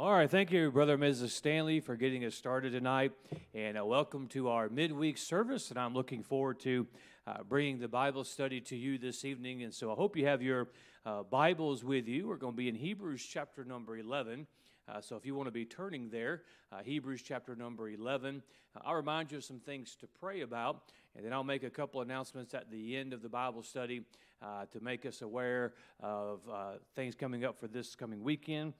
All right, thank you, Brother and Mrs. Stanley, for getting us started tonight. And uh, welcome to our midweek service. And I'm looking forward to uh, bringing the Bible study to you this evening. And so I hope you have your uh, Bibles with you. We're going to be in Hebrews chapter number 11. Uh, so if you want to be turning there, uh, Hebrews chapter number 11, uh, I'll remind you of some things to pray about, and then I'll make a couple announcements at the end of the Bible study uh, to make us aware of uh, things coming up for this coming weekend,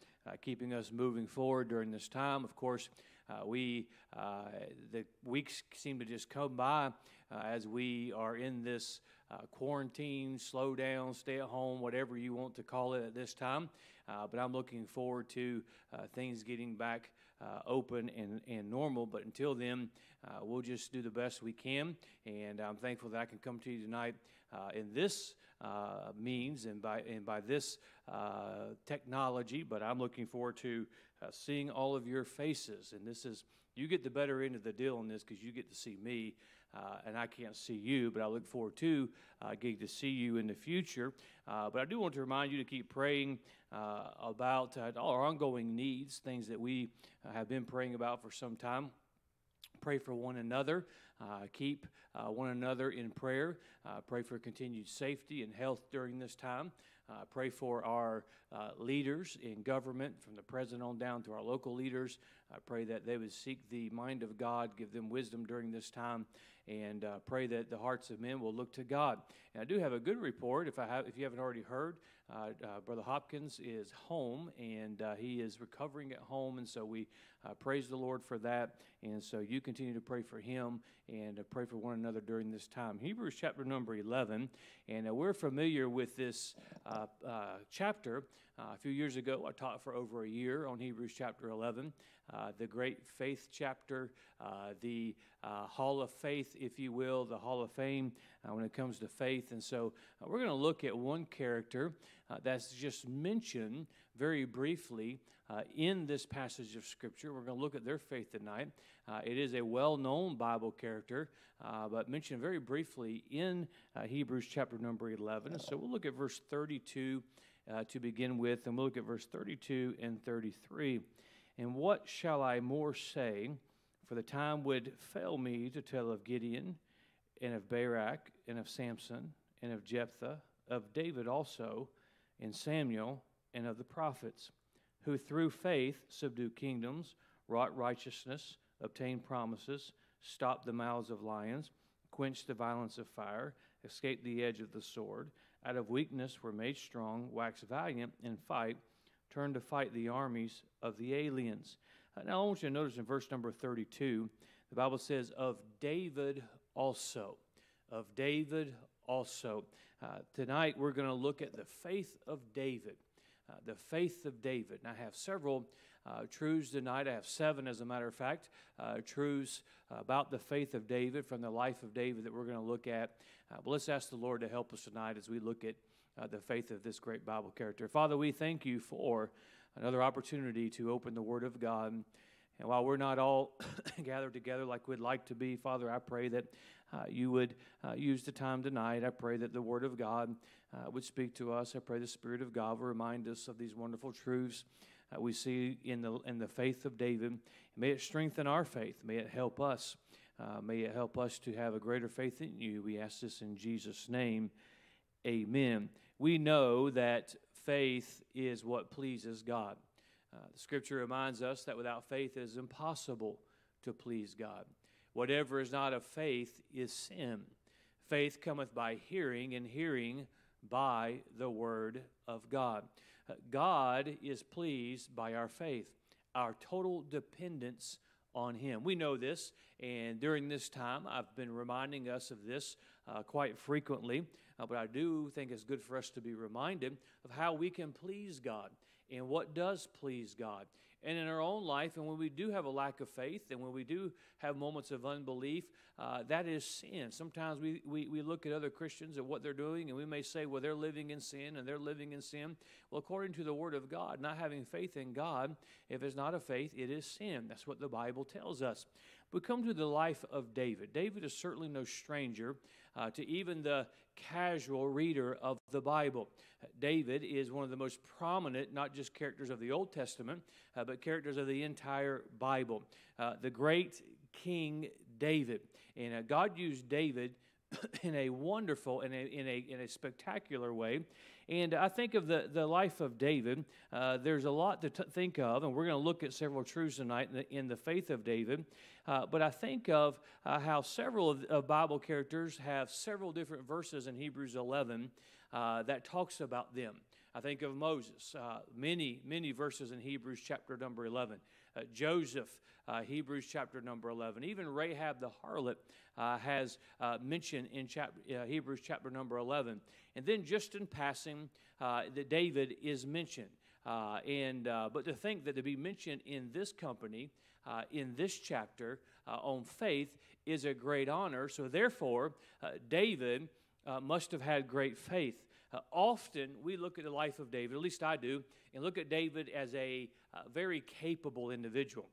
keeping us moving forward during this time. Of course, we the weeks seem to just come by as we are in this quarantine, slow down, stay at home, whatever you want to call it at this time. Uh, but I'm looking forward to uh, things getting back uh, open and, and normal. But until then, uh, we'll just do the best we can. And I'm thankful that I can come to you tonight uh, in this uh, means and by, and by this technology. But I'm looking forward to seeing all of your faces. And this is, you get the better end of the deal on this because you get to see me. Uh, and I can't see you, but I look forward to uh, getting to see you in the future. Uh, but I do want to remind you to keep praying uh, about uh, all our ongoing needs, things that we uh, have been praying about for some time. Pray for one another. keep one another in prayer. pray for continued safety and health during this time. Uh, pray for our uh, leaders in government, from the president on down to our local leaders. I pray that they would seek the mind of God, give them wisdom during this time, and uh, pray that the hearts of men will look to God. And I do have a good report. If I have, if you haven't already heard, uh, uh, Brother Hopkins is home and uh, he is recovering at home, and so we uh, praise the Lord for that. And so you continue to pray for him and uh, pray for one another during this time. Hebrews chapter number 11, and we're familiar with this chapter. A few years ago, I taught for over a year on Hebrews chapter 11, the great faith chapter, the Hall of Faith, if you will, the Hall of Fame when it comes to faith. And so we're going to look at one character uh, that's just mentioned very briefly uh, in this passage of Scripture. We're going to look at their faith tonight. Uh, it is a well known Bible character, uh, but mentioned very briefly in uh, Hebrews chapter number 11. So we'll look at verse 32 uh, to begin with, and we'll look at verse 32 and 33. And what shall I more say? For the time would fail me to tell of Gideon and of Barak and of Samson and of Jephthah, of David also and Samuel and of the prophets, who through faith subdued kingdoms, wrought righteousness, obtained promises, stopped the mouths of lions, quenched the violence of fire, escaped the edge of the sword, out of weakness were made strong, waxed valiant in fight, turned to fight the armies of the aliens. Uh, now I want you to notice in verse number 32, the Bible says, Of David also. Of David also. Uh, tonight we're going to look at the faith of David. Uh, the faith of David. And I have several uh, truths tonight. I have seven, as a matter of fact, uh, truths about the faith of David from the life of David that we're going to look at. Uh, but let's ask the Lord to help us tonight as we look at uh, the faith of this great Bible character. Father, we thank you for another opportunity to open the Word of God. And while we're not all gathered together like we'd like to be, Father, I pray that uh, you would uh, use the time tonight. I pray that the Word of God uh, would speak to us. I pray the Spirit of God will remind us of these wonderful truths uh, we see in the, in the faith of David. May it strengthen our faith. May it help us. Uh, may it help us to have a greater faith in you. We ask this in Jesus' name. Amen. We know that faith is what pleases God. Uh, the scripture reminds us that without faith it is impossible to please God. Whatever is not of faith is sin. Faith cometh by hearing, and hearing by the word of God. God is pleased by our faith, our total dependence on Him. We know this, and during this time, I've been reminding us of this uh, quite frequently, uh, but I do think it's good for us to be reminded of how we can please God and what does please God and in our own life, and when we do have a lack of faith, and when we do have moments of unbelief, uh, that is sin. Sometimes we, we, we look at other Christians and what they're doing, and we may say, well, they're living in sin, and they're living in sin. Well, according to the Word of God, not having faith in God, if it's not a faith, it is sin. That's what the Bible tells us. We come to the life of David. David is certainly no stranger uh, to even the casual reader of the Bible. David is one of the most prominent, not just characters of the Old Testament, uh, but characters of the entire Bible. Uh, the great King David. And uh, God used David in a wonderful and in, in a, in a spectacular way. And I think of the, the life of David. Uh, there's a lot to t- think of, and we're going to look at several truths tonight in the, in the faith of David. Uh, but I think of uh, how several of, of, Bible characters have several different verses in Hebrews 11 uh, that talks about them. I think of Moses, uh, many, many verses in Hebrews chapter number 11. Uh, Joseph, uh, Hebrews chapter number 11. Even Rahab the harlot uh, has uh, mentioned in chap- uh, Hebrews chapter number 11. And then just in passing, uh, that David is mentioned. and But to think that to be mentioned in this company, in this chapter on faith, is a great honor. So therefore, David must have had great faith. Uh, often we look at the life of David, at least I do, and look at David as a uh, very capable individual.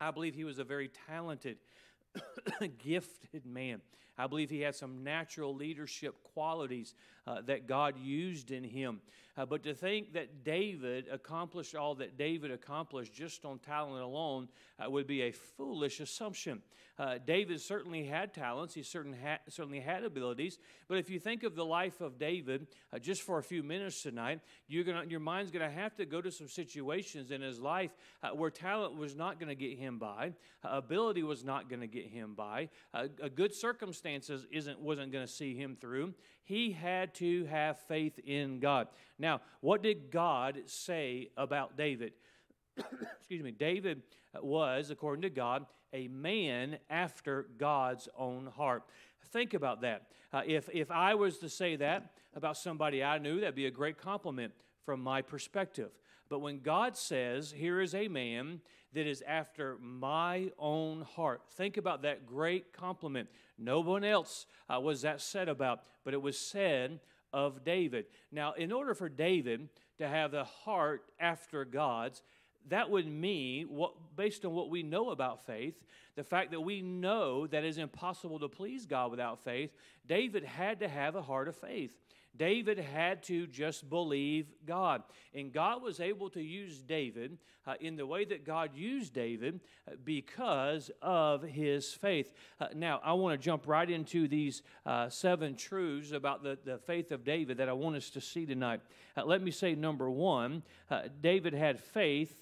I believe he was a very talented, gifted man. I believe he had some natural leadership qualities uh, that God used in him. Uh, but to think that David accomplished all that David accomplished just on talent alone uh, would be a foolish assumption. Uh, David certainly had talents, he certainly had, certainly had abilities. But if you think of the life of David uh, just for a few minutes tonight, you're gonna, your mind's going to have to go to some situations in his life uh, where talent was not going to get him by, ability was not going to get him by, a good circumstances isn't, wasn't going to see him through. He had to have faith in God. Now, what did God say about David? Excuse me. David was, according to God, a man after God's own heart. Think about that. Uh, if, if I was to say that about somebody I knew, that'd be a great compliment from my perspective. But when God says, Here is a man that is after my own heart, think about that great compliment. No one else uh, was that said about, but it was said of David. Now, in order for David to have the heart after God's, that would mean, what, based on what we know about faith, the fact that we know that it is impossible to please God without faith, David had to have a heart of faith. David had to just believe God. And God was able to use David uh, in the way that God used David uh, because of his faith. Uh, now, I want to jump right into these uh, seven truths about the, the faith of David that I want us to see tonight. Uh, let me say number one uh, David had faith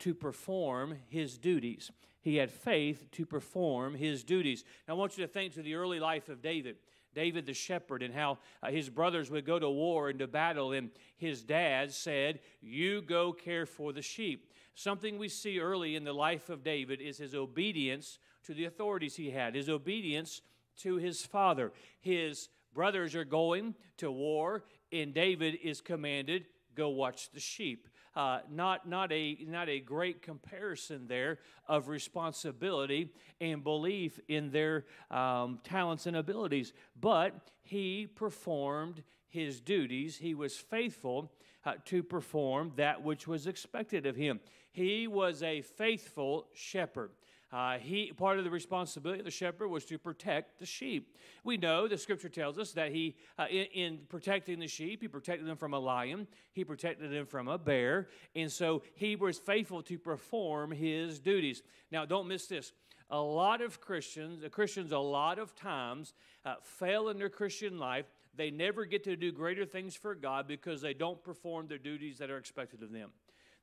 to perform his duties. He had faith to perform his duties. Now, I want you to think to the early life of David. David the shepherd and how uh, his brothers would go to war and to battle, and his dad said, You go care for the sheep. Something we see early in the life of David is his obedience to the authorities he had, his obedience to his father. His brothers are going to war, and David is commanded, Go watch the sheep uh, not, not, a, not a great comparison there of responsibility and belief in their um, talents and abilities. But he performed his duties, he was faithful uh, to perform that which was expected of him. He was a faithful shepherd. Uh, he part of the responsibility of the shepherd was to protect the sheep. We know the scripture tells us that he, uh, in, in, protecting the sheep, he protected them from a lion, he protected them from a bear, and so he was faithful to perform his duties. Now, don't miss this. A lot of Christians, uh, Christians, a lot of times uh, fail in their Christian life. They never get to do greater things for God because they don't perform the duties that are expected of them.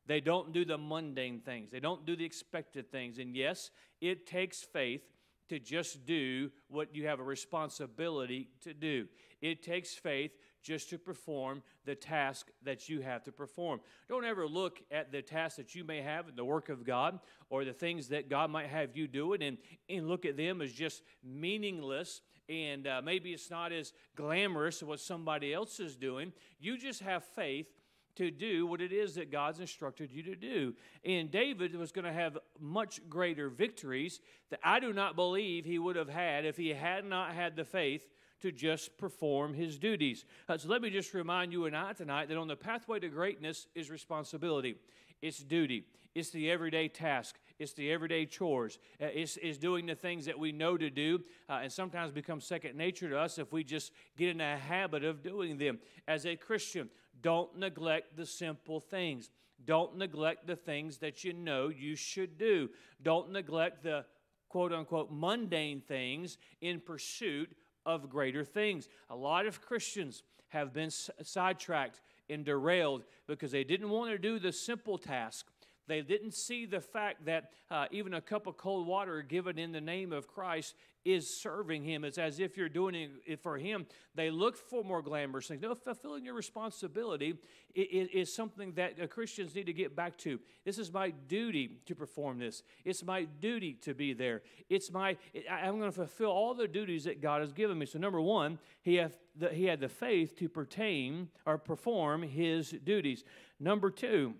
They don't do the mundane things, they don't do the expected things. And yes, it takes faith to just do what you have a responsibility to do. It takes faith just to perform the task that you have to perform. Don't ever look at the task that you may have in the work of God or the things that God might have you doing and, and look at them as just meaningless and uh, maybe it's not as glamorous as what somebody else is doing. You just have faith to do what it is that God's instructed you to do. And David was going to have much greater victories that I do not believe he would have had if he had not had the faith to just perform his duties. Uh, so let me just remind you and I tonight that on the pathway to greatness is responsibility, it's duty, it's the everyday task, It's the everyday chores. Uh, it's, it's doing the things that we know to do uh, and sometimes become second nature to us if we just get in a habit of doing them. As a Christian, don't neglect the simple things. Don't neglect the things that you know you should do. Don't neglect the quote unquote mundane things in pursuit of greater things. A lot of Christians have been sidetracked and derailed because they didn't want to do the simple task. They didn't see the fact that uh, even a cup of cold water given in the name of Christ is serving Him. It's as if you're doing it for Him. They look for more glamorous things. No, fulfilling your responsibility is, is something that uh, Christians need to get back to. This is my duty to perform this. It's my duty to be there. It's my, I'm going to fulfill all the duties that God has given me. So, number one, He, the, he had the faith to pertain or perform His duties. Number two,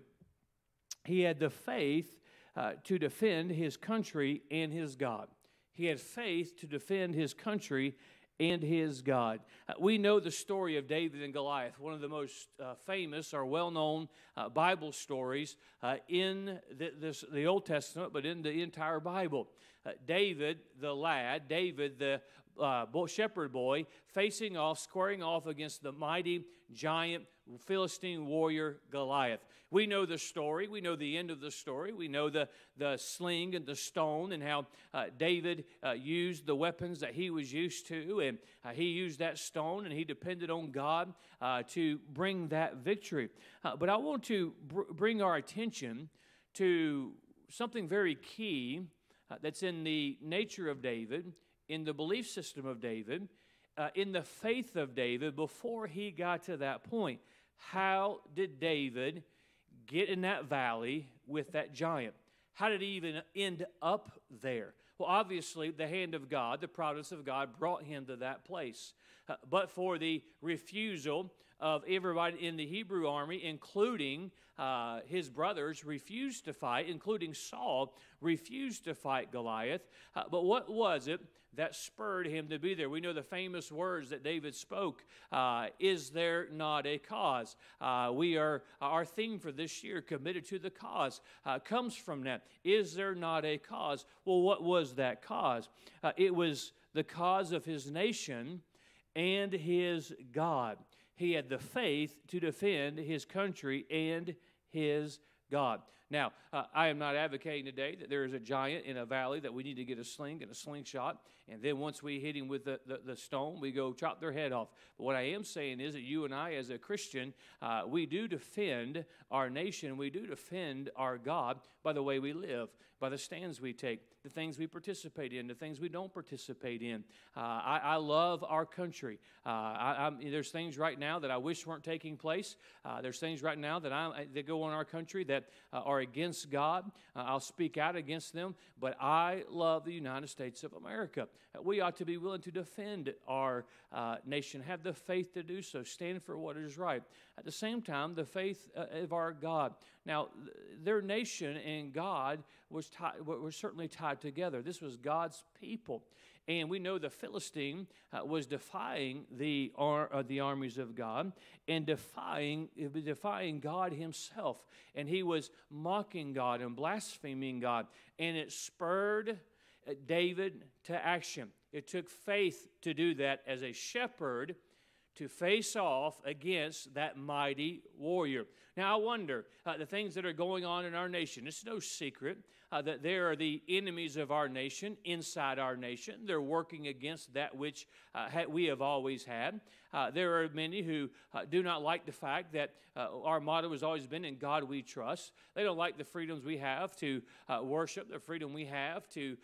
he had the faith uh, to defend his country and his God. He had faith to defend his country and his God. Uh, we know the story of David and Goliath, one of the most uh, famous or well known uh, Bible stories uh, in the, this, the Old Testament, but in the entire Bible. Uh, David, the lad, David, the uh, shepherd boy, facing off, squaring off against the mighty giant Philistine warrior Goliath. We know the story. We know the end of the story. We know the, the sling and the stone and how uh, David uh, used the weapons that he was used to. And uh, he used that stone and he depended on God uh, to bring that victory. Uh, but I want to br- bring our attention to something very key uh, that's in the nature of David, in the belief system of David, in the faith of David before he got to that point. How did David get in that valley with that giant? How did he even end up there? Well, obviously, the hand of God, the providence of God, brought him to that place. Uh, but for the refusal of everybody in the Hebrew army, including uh, his brothers, refused to fight, including Saul, refused to fight Goliath. Uh, but what was it that spurred him to be there. We know the famous words that David spoke uh, Is there not a cause? Uh, we are, our theme for this year, committed to the cause, uh, comes from that. Is there not a cause? Well, what was that cause? Uh, it was the cause of his nation and his God. He had the faith to defend his country and his God. Now, uh, I am not advocating today that there is a giant in a valley that we need to get a sling and a slingshot, and then once we hit him with the, the, the stone, we go chop their head off. But what I am saying is that you and I, as a Christian, uh, we do defend our nation, we do defend our God by the way we live, by the stands we take, the things we participate in, the things we don't participate in. Uh, I, I, love our country. Uh, I, there's things right now that I wish weren't taking place. Uh, there's things right now that, I, that go on our country that uh, are against God. Uh, I'll speak out against them, but I love the United States of America. We ought to be willing to defend our uh, nation, have the faith to do so, stand for what is right. At the same time, the faith of our God. Now, their nation and God was, tied, were certainly tied together. This was God's people. And we know the Philistine uh, was defying the, ar- uh, the armies of God and defying, defying God himself. And he was mocking God and blaspheming God. And it spurred uh, David to action. It took faith to do that as a shepherd to face off against that mighty warrior. Now, I wonder uh, the things that are going on in our nation. It's no secret uh, that there are the enemies of our nation inside our nation. They're working against that which uh, ha- we have always had. Uh, there are many who uh, do not like the fact that uh, our motto has always been in God we trust. They don't like the freedoms we have to worship, the freedom we have to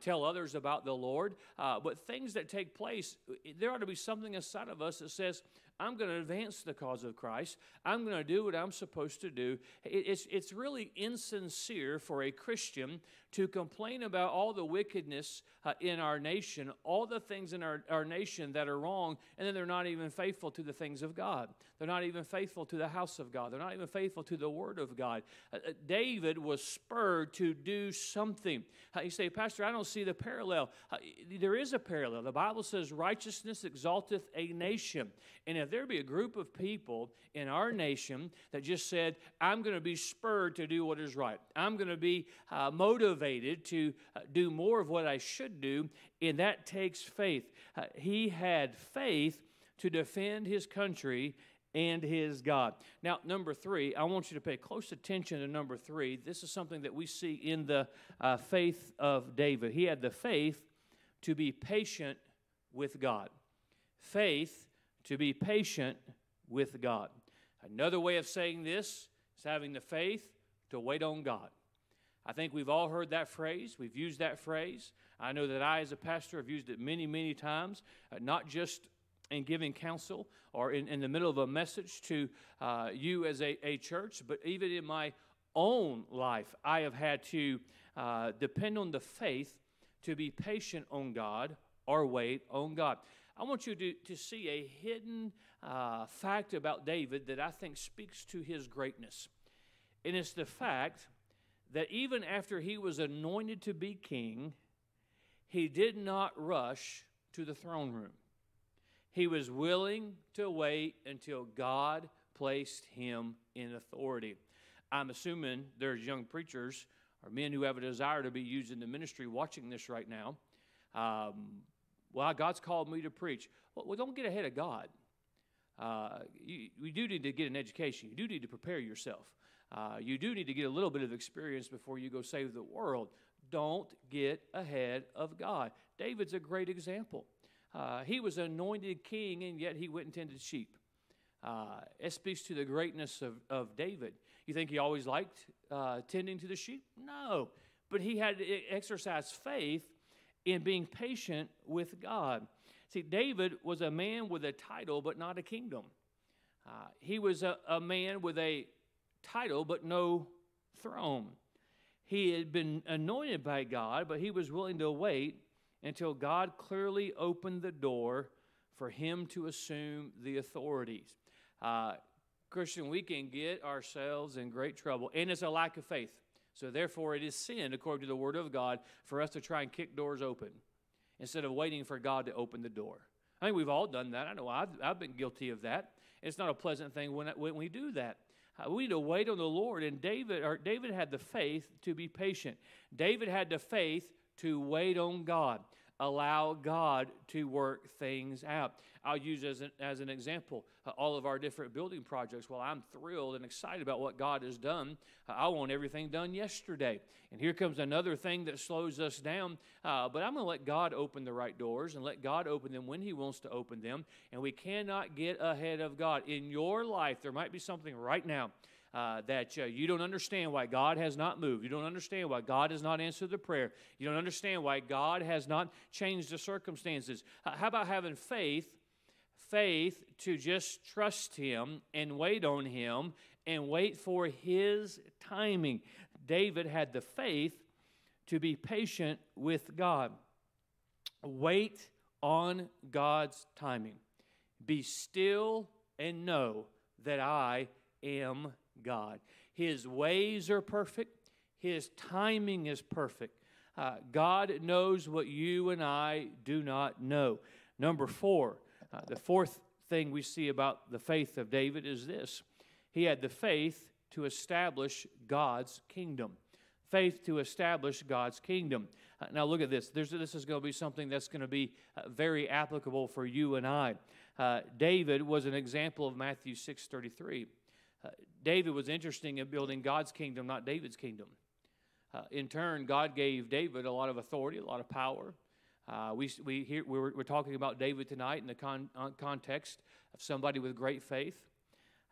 tell others about the Lord. but things that take place, there ought to be something inside of us that says, I'm going to advance the cause of Christ. I'm going to do what I'm supposed to do. It's, it's really insincere for a Christian to complain about all the wickedness uh, in our nation, all the things in our, our nation that are wrong, and then they're not even faithful to the things of God. They're not even faithful to the house of God. They're not even faithful to the word of God. Uh, uh David was spurred to do something. Uh, you say, Pastor, I don't see the parallel. Uh, there is a parallel. The Bible says, Righteousness exalteth a nation. And if there be a group of people in our nation that just said, I'm going to be spurred to do what is right, I'm going to be uh, motivated to uh, do more of what I should do, and that takes faith. Uh, he had faith to defend his country and his God. Now, number three, I want you to pay close attention to number three. This is something that we see in the uh, faith of David. He had the faith to be patient with God. Faith to be patient with God. Another way of saying this is having the faith to wait on God. I think we've all heard that phrase. We've used that phrase. I know that I, as a pastor, have used it many, many times, uh, not just in giving counsel or in, in the middle of a message to uh, you as a, a church, but even in my own life, I have had to uh, depend on the faith to be patient on God or wait on God. I want you to, to see a hidden uh, fact about David that I think speaks to his greatness. And it's the fact that even after he was anointed to be king, he did not rush to the throne room. He was willing to wait until God placed him in authority. I'm assuming there's young preachers or men who have a desire to be used in the ministry watching this right now. Um, well, God's called me to preach. Well, don't get ahead of God. Uh, you, you, do need to get an education. You do need to prepare yourself. Uh, you do need to get a little bit of experience before you go save the world. Don't get ahead of God. David's a great example. Uh, he was anointed king, and yet he went and tended sheep. Uh, it speaks to the greatness of, of David. You think he always liked uh, tending to the sheep? No. But he had to exercise faith in being patient with God. See, David was a man with a title, but not a kingdom. Uh, he was a, a man with a title, but no throne. He had been anointed by God, but he was willing to wait until God clearly opened the door for him to assume the authorities. Uh, Christian, we can get ourselves in great trouble, and it's a lack of faith. So, therefore, it is sin, according to the Word of God, for us to try and kick doors open instead of waiting for God to open the door. I think we've all done that. I know I've, I've been guilty of that. It's not a pleasant thing when, when we do that. Uh, we need to wait on the Lord. And David, or David had the faith to be patient. David had the faith to wait on God allow God to work things out. I'll use as an, as an example uh, all of our different building projects. Well, I'm thrilled and excited about what God has done. Uh, I want everything done yesterday. And here comes another thing that slows us down. Uh, but I'm going to let God open the right doors and let God open them when He wants to open them. And we cannot get ahead of God. In your life, there might be something right now uh, that uh, you don't understand why God has not moved. You don't understand why God has not answered the prayer. You don't understand why God has not changed the circumstances. How about having faith? Faith to just trust Him and wait on Him and wait for His timing. David had the faith to be patient with God. Wait on God's timing. Be still and know that I am God. His ways are perfect, His timing is perfect. Uh, God knows what you and I do not know. Number four, uh, the fourth thing we see about the faith of David is this he had the faith to establish God's kingdom. Faith to establish God's kingdom. Uh, now, look at this. There's, this is going to be something that's going to be uh, very applicable for you and I. Uh, David was an example of Matthew 6:33. Uh, David was interesting in building God's kingdom, not David's kingdom. Uh, in turn, God gave David a lot of authority, a lot of power. Uh, we, we hear, we're, we're, talking about David tonight in the con, uh, context of somebody with great faith.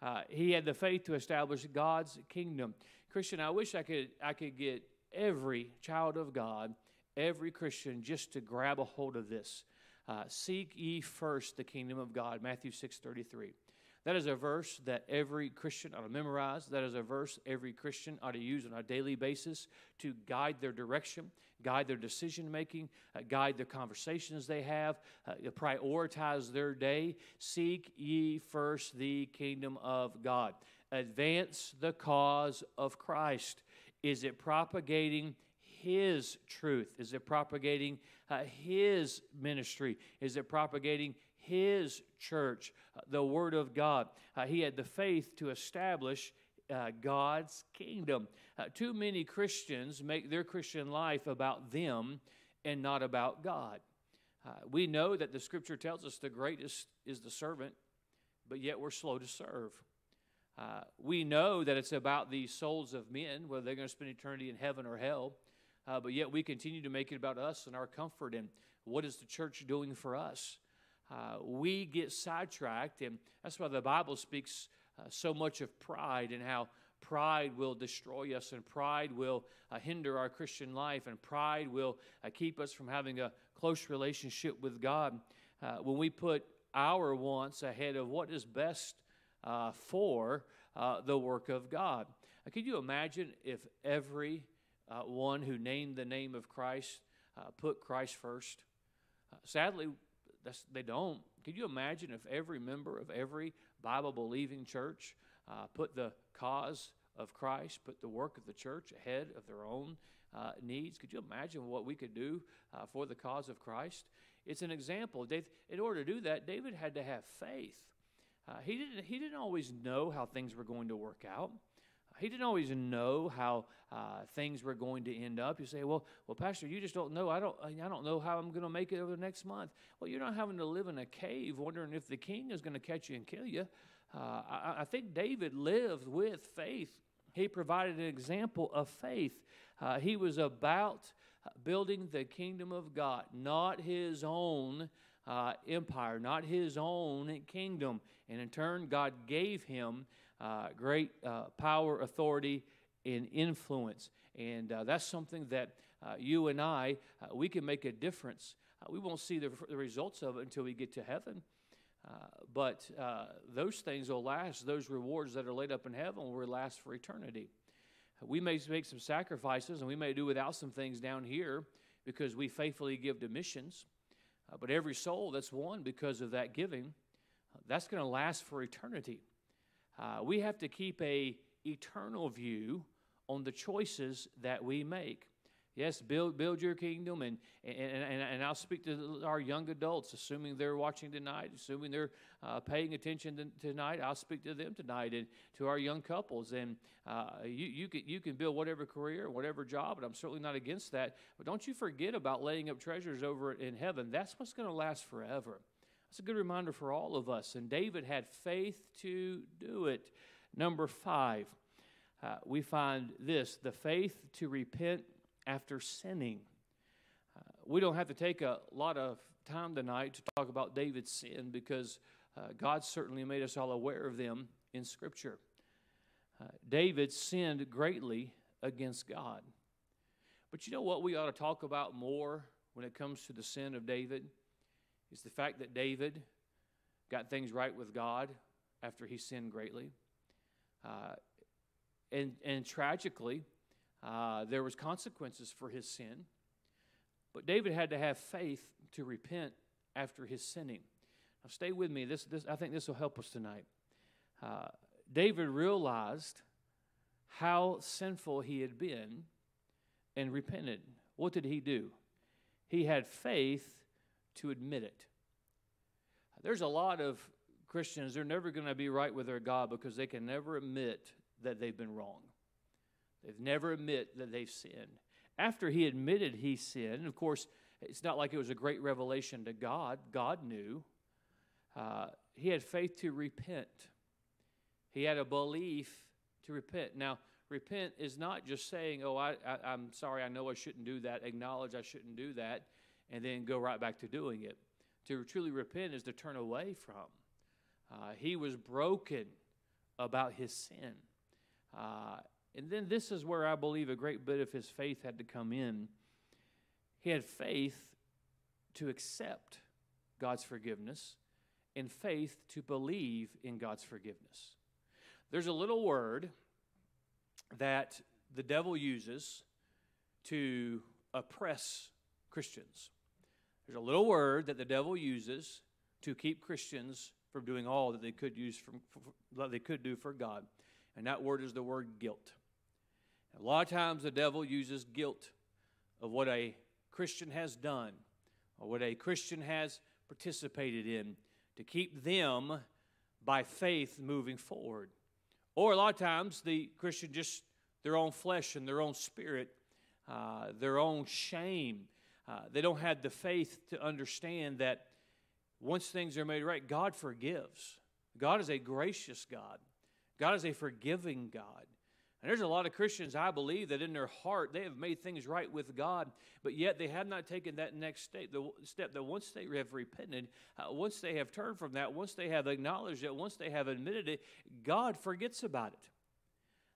Uh, he had the faith to establish God's kingdom. Christian, I wish I could, I could get every child of God, every Christian, just to grab a hold of this. Uh, seek ye first the kingdom of God, Matthew 6 33. That is a verse that every Christian ought to memorize. That is a verse every Christian ought to use on a daily basis to guide their direction, guide their decision making, uh, guide the conversations they have, uh, prioritize their day. Seek ye first the kingdom of God. Advance the cause of Christ. Is it propagating His truth? Is it propagating uh, His ministry? Is it propagating his church, uh, the Word of God. Uh, he had the faith to establish uh, God's kingdom. Uh, too many Christians make their Christian life about them and not about God. Uh, we know that the scripture tells us the greatest is the servant, but yet we're slow to serve. Uh, we know that it's about the souls of men, whether they're going to spend eternity in heaven or hell, uh, but yet we continue to make it about us and our comfort and what is the church doing for us. Uh, we get sidetracked, and that's why the Bible speaks uh, so much of pride and how pride will destroy us, and pride will uh, hinder our Christian life, and pride will uh, keep us from having a close relationship with God. Uh, when we put our wants ahead of what is best for the work of God. could you imagine if every one who named the name of Christ put Christ first? sadly, they don't. Could you imagine if every member of every Bible believing church uh, put the cause of Christ, put the work of the church ahead of their own uh, needs. Could you imagine what we could do uh, for the cause of Christ? It's an example. Dave, in order to do that, David had to have faith. Uh, he, didn't, he didn't always know how things were going to work out. He didn't always know how uh, things were going to end up. You say, "Well, well, Pastor, you just don't know. I don't. I don't know how I'm going to make it over the next month." Well, you're not having to live in a cave wondering if the king is going to catch you and kill you. Uh, I, I, think David lived with faith. He provided an example of faith. Uh, he was about building the kingdom of God, not his own uh, empire, not his own kingdom. And in turn, God gave him uh, great uh, power, authority, and influence. And uh, that's something that you and I, we can make a difference. we won't see the, the results of it until we get to heaven. Uh, but uh, those things will last. Those rewards that are laid up in heaven will last for eternity. We may make some sacrifices and we may do without some things down here because we faithfully give to missions. Uh, but every soul that's won because of that giving, that's going to last for eternity. Uh, we have to keep a eternal view on the choices that we make. Yes, build build your kingdom, and and, and, and I'll speak to our young adults, assuming they're watching tonight, assuming they're uh, paying attention to, tonight. I'll speak to them tonight, and to our young couples. And uh, you you can you can build whatever career, whatever job, and I'm certainly not against that. But don't you forget about laying up treasures over in heaven. That's what's going to last forever. That's a good reminder for all of us. And David had faith to do it. Number five, uh, we find this: the faith to repent after sinning. Uh, we don't have to take a lot of time tonight to talk about David's sin because uh, God certainly made us all aware of them in Scripture. Uh, David sinned greatly against God. But you know what we ought to talk about more when it comes to the sin of David? Is the fact that David got things right with God after he sinned greatly. Uh, and, and tragically, uh, there was consequences for his sin, but David had to have faith to repent after his sinning. Now, stay with me. This, this, I think this will help us tonight. Uh, David realized how sinful he had been and repented. What did he do? He had faith to admit it. There's a lot of Christians, they're never going to be right with their God because they can never admit that they've been wrong. They've never admit that they've sinned. After he admitted he sinned, of course, it's not like it was a great revelation to God. God knew. Uh, he had faith to repent. He had a belief to repent. Now, repent is not just saying, "Oh, I, I, am sorry. I know I shouldn't do that." Acknowledge I shouldn't do that, and then go right back to doing it. To truly repent is to turn away from. Uh, he was broken about his sin. Uh, and then this is where I believe a great bit of his faith had to come in. He had faith to accept God's forgiveness and faith to believe in God's forgiveness. There's a little word that the devil uses to oppress Christians. There's a little word that the devil uses to keep Christians from doing all that they could use from that they could do for God. And that word is the word guilt. A lot of times the devil uses guilt of what a Christian has done or what a Christian has participated in to keep them by faith moving forward. Or a lot of times the Christian just their own flesh and their own spirit, uh, their own shame. Uh, they don't have the faith to understand that once things are made right, God forgives. God is a gracious God. God is a forgiving God. And there's a lot of Christians, I believe, that in their heart they have made things right with God, but yet they have not taken that next step. The step that once they have repented, uh, once they have turned from that, once they have acknowledged it, once they have admitted it, God forgets about it.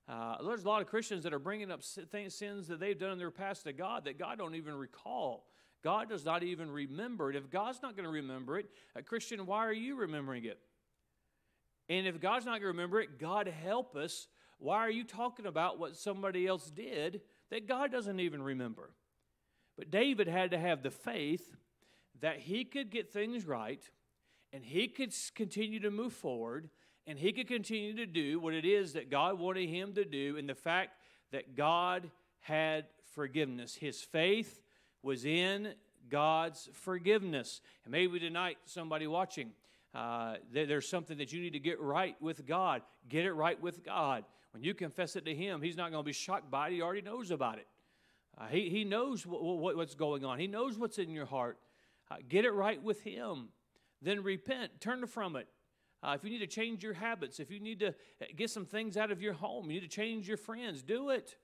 Uh, there's a lot of Christians that are bringing up sins that they've done in their past to God that God don't even recall. God does not even remember it. If God's not going to remember it, a Christian, why are you remembering it? And if God's not going to remember it, God help us. Why are you talking about what somebody else did that God doesn't even remember? But David had to have the faith that he could get things right and he could continue to move forward and he could continue to do what it is that God wanted him to do in the fact that God had forgiveness. His faith was in God's forgiveness. And maybe tonight, somebody watching, uh, there's something that you need to get right with God. Get it right with God. When you confess it to Him, He's not going to be shocked by it. He already knows about it. Uh, he, he knows what, what, what's going on, He knows what's in your heart. Uh, get it right with Him. Then repent, turn from it. Uh, if you need to change your habits, if you need to uh, get some things out of your home, you need to change your friends, do it.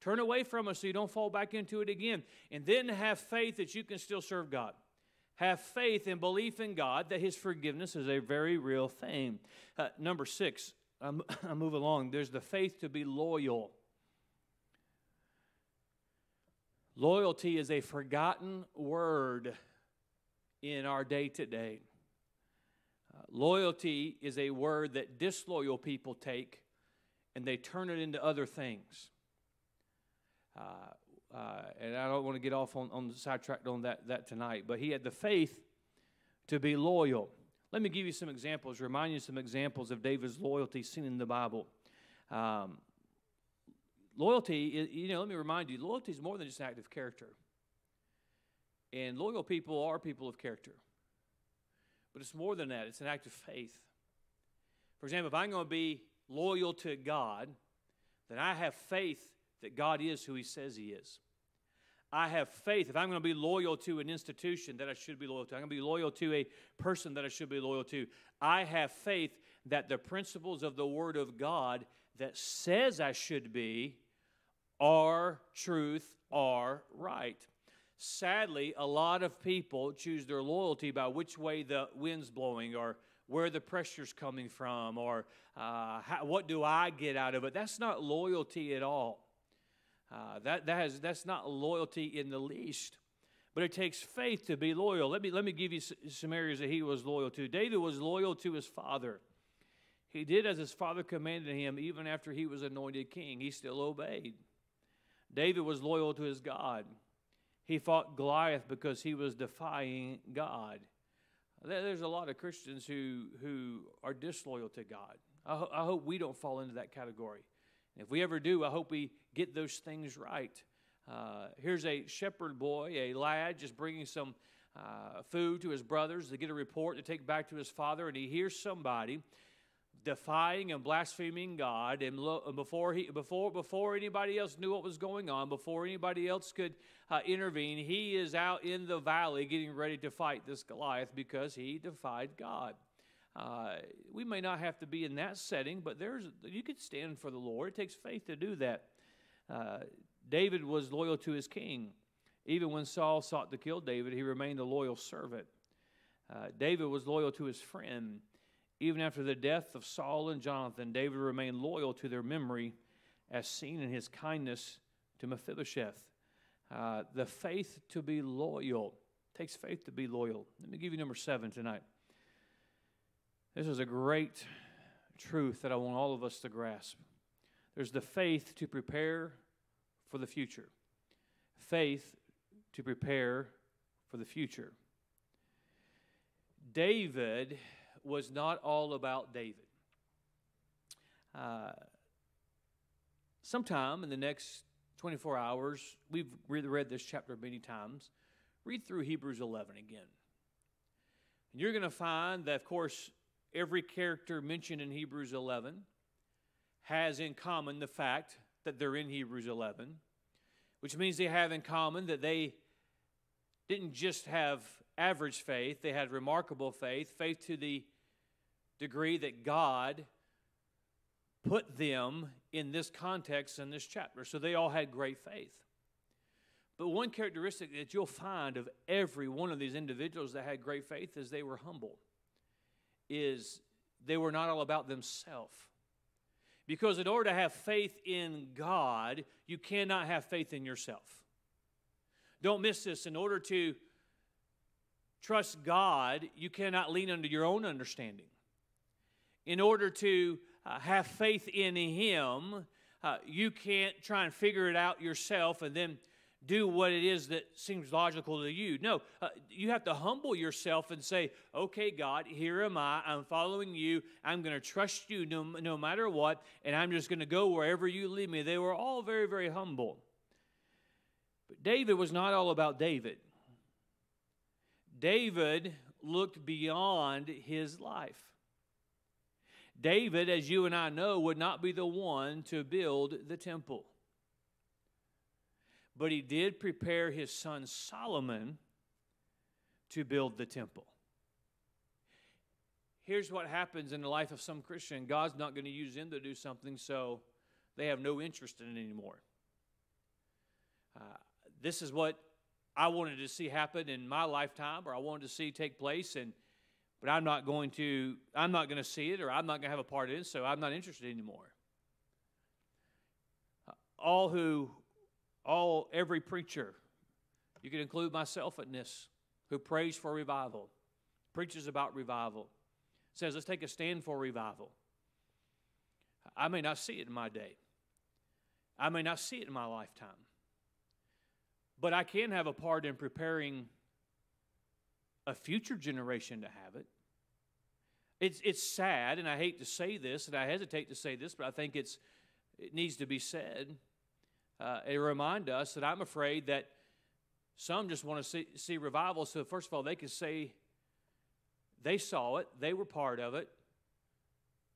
Turn away from it so you don't fall back into it again. And then have faith that you can still serve God. Have faith and belief in God that His forgiveness is a very real thing. Uh, number six, I move along. There's the faith to be loyal. Loyalty is a forgotten word in our day to day. Loyalty is a word that disloyal people take and they turn it into other things. Uh, uh, and I don't want to get off on, on the sidetracked on that, that tonight, but he had the faith to be loyal. Let me give you some examples, remind you some examples of David's loyalty seen in the Bible. Um, loyalty, you know, let me remind you, loyalty is more than just an act of character. And loyal people are people of character. But it's more than that, it's an act of faith. For example, if I'm going to be loyal to God, then I have faith that God is who He says He is. I have faith. If I'm going to be loyal to an institution that I should be loyal to, I'm going to be loyal to a person that I should be loyal to. I have faith that the principles of the Word of God that says I should be are truth, are right. Sadly, a lot of people choose their loyalty by which way the wind's blowing or where the pressure's coming from or uh, how, what do I get out of it. That's not loyalty at all. Uh, that, that has, that's not loyalty in the least. But it takes faith to be loyal. Let me, let me give you some areas that he was loyal to. David was loyal to his father. He did as his father commanded him, even after he was anointed king. He still obeyed. David was loyal to his God. He fought Goliath because he was defying God. There's a lot of Christians who, who are disloyal to God. I, ho- I hope we don't fall into that category. If we ever do, I hope we get those things right. Uh, here's a shepherd boy, a lad, just bringing some uh, food to his brothers to get a report to take back to his father, and he hears somebody defying and blaspheming God. And lo- before he, before before anybody else knew what was going on, before anybody else could uh, intervene, he is out in the valley getting ready to fight this Goliath because he defied God. Uh, we may not have to be in that setting, but there's you could stand for the Lord. It takes faith to do that. Uh, David was loyal to his king. Even when Saul sought to kill David, he remained a loyal servant. Uh, David was loyal to his friend. Even after the death of Saul and Jonathan, David remained loyal to their memory, as seen in his kindness to Mephibosheth. Uh, the faith to be loyal takes faith to be loyal. Let me give you number seven tonight. This is a great truth that I want all of us to grasp. There's the faith to prepare for the future. Faith to prepare for the future. David was not all about David. Uh, sometime in the next 24 hours, we've read this chapter many times. Read through Hebrews 11 again. And you're going to find that, of course, every character mentioned in Hebrews 11 has in common the fact that they're in Hebrews 11, which means they have in common that they didn't just have average faith, they had remarkable faith, faith to the degree that God put them in this context in this chapter. So they all had great faith. But one characteristic that you'll find of every one of these individuals that had great faith is they were humble. Is they were not all about themselves. Because in order to have faith in God, you cannot have faith in yourself. Don't miss this. In order to trust God, you cannot lean under your own understanding. In order to uh, have faith in Him, uh, you can't try and figure it out yourself and then do what it is that seems logical to you. No, uh, you have to humble yourself and say, okay, God, here am I. I'm following you. I'm going to trust you no, no matter what, and I'm just going to go wherever you lead me. They were all very, very humble. But David was not all about David. David looked beyond his life. David, as you and I know, would not be the one to build the temple. But he did prepare his son Solomon to build the temple. Here's what happens in the life of some Christian God's not going to use them to do something, so they have no interest in it anymore. Uh, this is what I wanted to see happen in my lifetime, or I wanted to see take place, and but I'm not going to I'm not going to see it, or I'm not going to have a part in it, so I'm not interested anymore. All who all every preacher, you can include myself in this, who prays for revival, preaches about revival, says, let's take a stand for revival. I may not see it in my day. I may not see it in my lifetime. But I can have a part in preparing a future generation to have it. It's, it's sad, and I hate to say this, and I hesitate to say this, but I think it's, it needs to be said uh, it remind us that I'm afraid that some just want to see, see revival. So, first of all, they can say they saw it, they were part of it,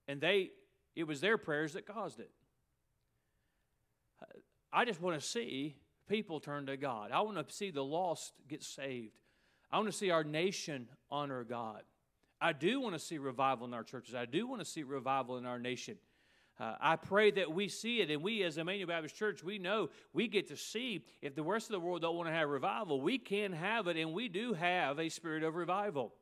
and they it was their prayers that caused it. I just want to see people turn to God. I want to see the lost get saved. I want to see our nation honor God. I do want to see revival in our churches. I do want to see revival in our nation. Uh, I pray that we see it, and we as Emmanuel Baptist Church, we know we get to see if the rest of the world don't want to have revival, we can have it, and we do have a spirit of revival.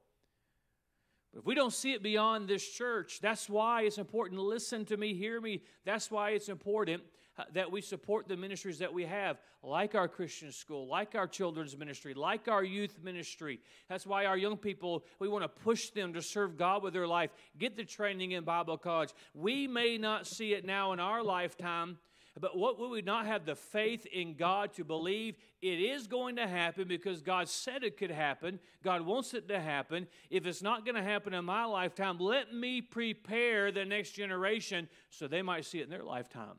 But if we don't see it beyond this church, that's why it's important. Listen to me, hear me. That's why it's important Uh, that we support the ministries that we have, like our Christian school, like our children's ministry, like our youth ministry. That's why our young people, we want to push them to serve God with their life, get the training in Bible college. We may not see it now in our lifetime. But what would we not have the faith in God to believe it is going to happen because God said it could happen? God wants it to happen. If it's not going to happen in my lifetime, let me prepare the next generation so they might see it in their lifetime.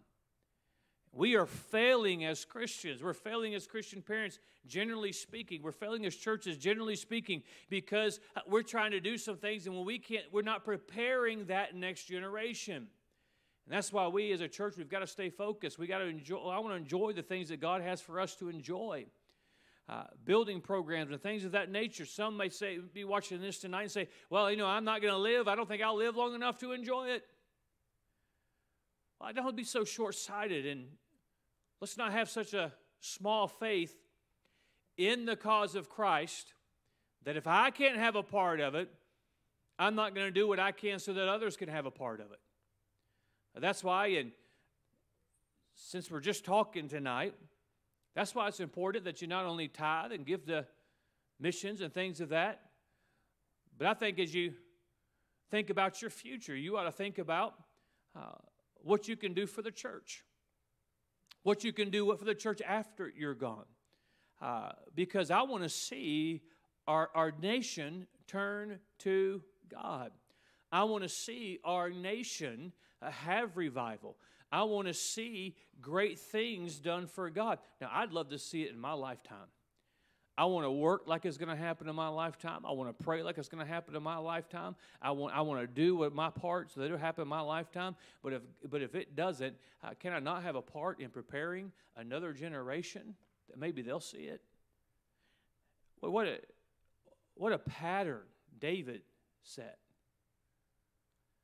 We are failing as Christians. We're failing as Christian parents, generally speaking. We're failing as churches, generally speaking, because we're trying to do some things and when we can't, we're not preparing that next generation. And that's why we as a church, we've got to stay focused. We got to enjoy, I want to enjoy the things that God has for us to enjoy. Uh, building programs and things of that nature. Some may say, be watching this tonight and say, well, you know, I'm not going to live. I don't think I'll live long enough to enjoy it. Well, I don't be so short sighted and let's not have such a small faith in the cause of Christ that if I can't have a part of it, I'm not going to do what I can so that others can have a part of it. That's why, and since we're just talking tonight, that's why it's important that you not only tithe and give the missions and things of that, but I think as you think about your future, you ought to think about uh, what you can do for the church, what you can do for the church after you're gone. Uh, because I want to see our, our nation turn to God. I want to see our nation uh, have revival. I want to see great things done for God. Now, I'd love to see it in my lifetime. I want to work like it's going to happen in my lifetime. I want to pray like it's going to happen in my lifetime. I want, I want to do what my part so that it'll happen in my lifetime. But if, but if it doesn't, uh, can I not have a part in preparing another generation that maybe they'll see it? Well, what a, what a pattern David set.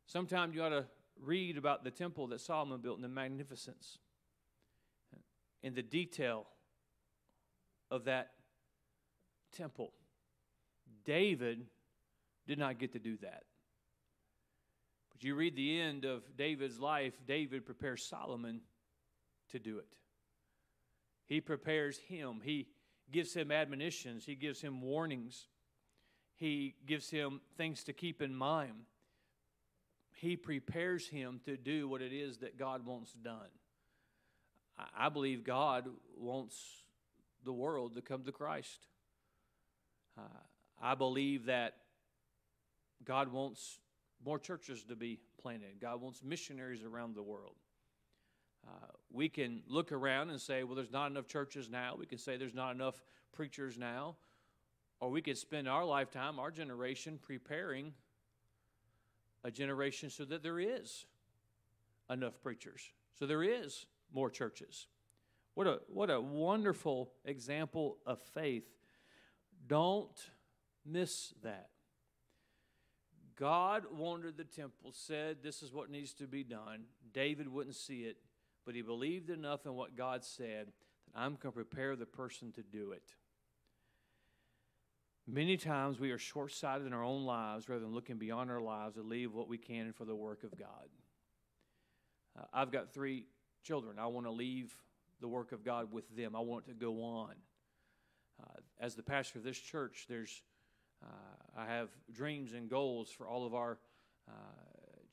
Sometime you ought to read about the temple that Solomon built and the magnificence and the detail of that temple. David did not get to do that. But you read the end of David's life, David prepares Solomon to do it. He prepares him, he gives him admonitions, he gives him warnings, he gives him things to keep in mind. He prepares him to do what it is that God wants done. I believe God wants the world to come to Christ. Uh, I believe that God wants more churches to be planted. God wants missionaries around the world. Uh, we can look around and say, well, there's not enough churches now. We can say there's not enough preachers now. Or we could spend our lifetime, our generation, preparing a generation so that there is enough preachers, so there is more churches. What a, what a wonderful example of faith don't miss that. God wanted the temple, said this is what needs to be done. David wouldn't see it, but he believed enough in what God said that I'm going to prepare the person to do it. Many times we are short sighted in our own lives rather than looking beyond our lives to leave what we can for the work of God. Uh, I've got three children. I want to leave the work of God with them, I want it to go on. Uh, as the pastor of this church, there's uh, I have dreams and goals for all of our uh,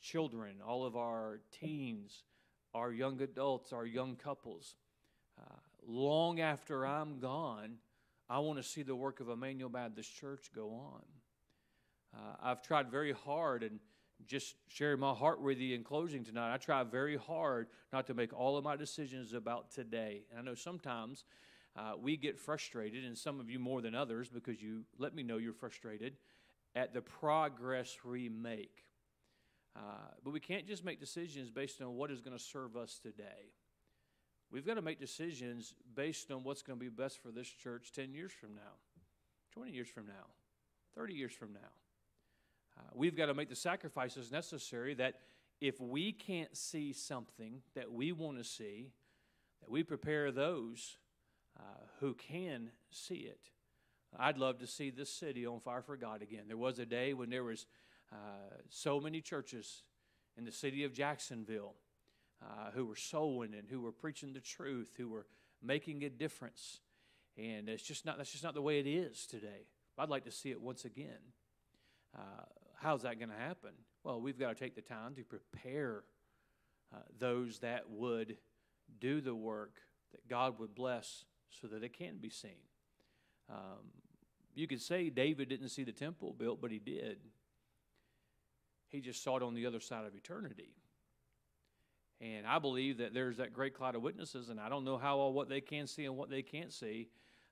children, all of our teens, our young adults, our young couples. Uh, long after I'm gone, I want to see the work of Emmanuel Baptist Church go on. Uh, I've tried very hard and just sharing my heart with you in closing tonight. I try very hard not to make all of my decisions about today. And I know sometimes uh, we get frustrated, and some of you more than others, because you let me know you're frustrated at the progress we make. Uh, but we can't just make decisions based on what is going to serve us today. We've got to make decisions based on what's going to be best for this church 10 years from now, 20 years from now, 30 years from now. Uh, we've got to make the sacrifices necessary that if we can't see something that we want to see, that we prepare those uh, who can see it. I'd love to see this city on fire for God again. There was a day when there was uh, so many churches in the city of Jacksonville uh, who were sowing and who were preaching the truth, who were making a difference. And it's just not that's just not the way it is today. I'd like to see it once again. Uh, how's that going to happen? Well, we've got to take the time to prepare uh, those that would do the work that God would bless so that it can be seen. Um, you could say David didn't see the temple built, but he did. He just saw it on the other side of eternity. And I believe that there's that great cloud of witnesses, and I don't know how all what they can see and what they can't see.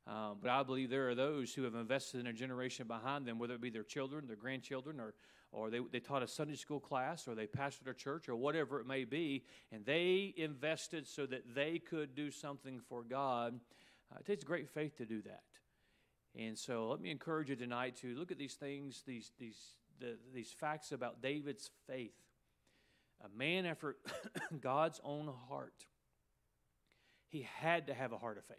Um, but I believe there are those who have invested in a generation behind them, whether it be their children, their grandchildren, or, or they, they taught a Sunday school class, or they pastored a church, or whatever it may be, and they invested so that they could do something for God. Uh, it takes great faith to do that. And so let me encourage you tonight to look at these things, these, these, the, these facts about David's faith. A man after God's own heart. He had to have a heart of faith.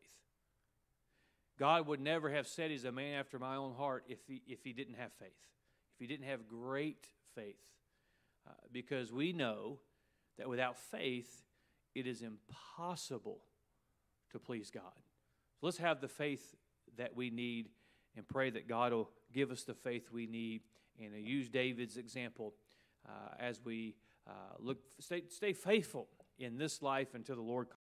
God would never have said he's a man after my own heart if he, if he didn't have faith, if he didn't have great faith. Uh, because we know that without faith, it is impossible to please God. So let's have the faith that we need and pray that God will give us the faith we need and use David's example uh, as we uh, look, stay, stay faithful in this life until the Lord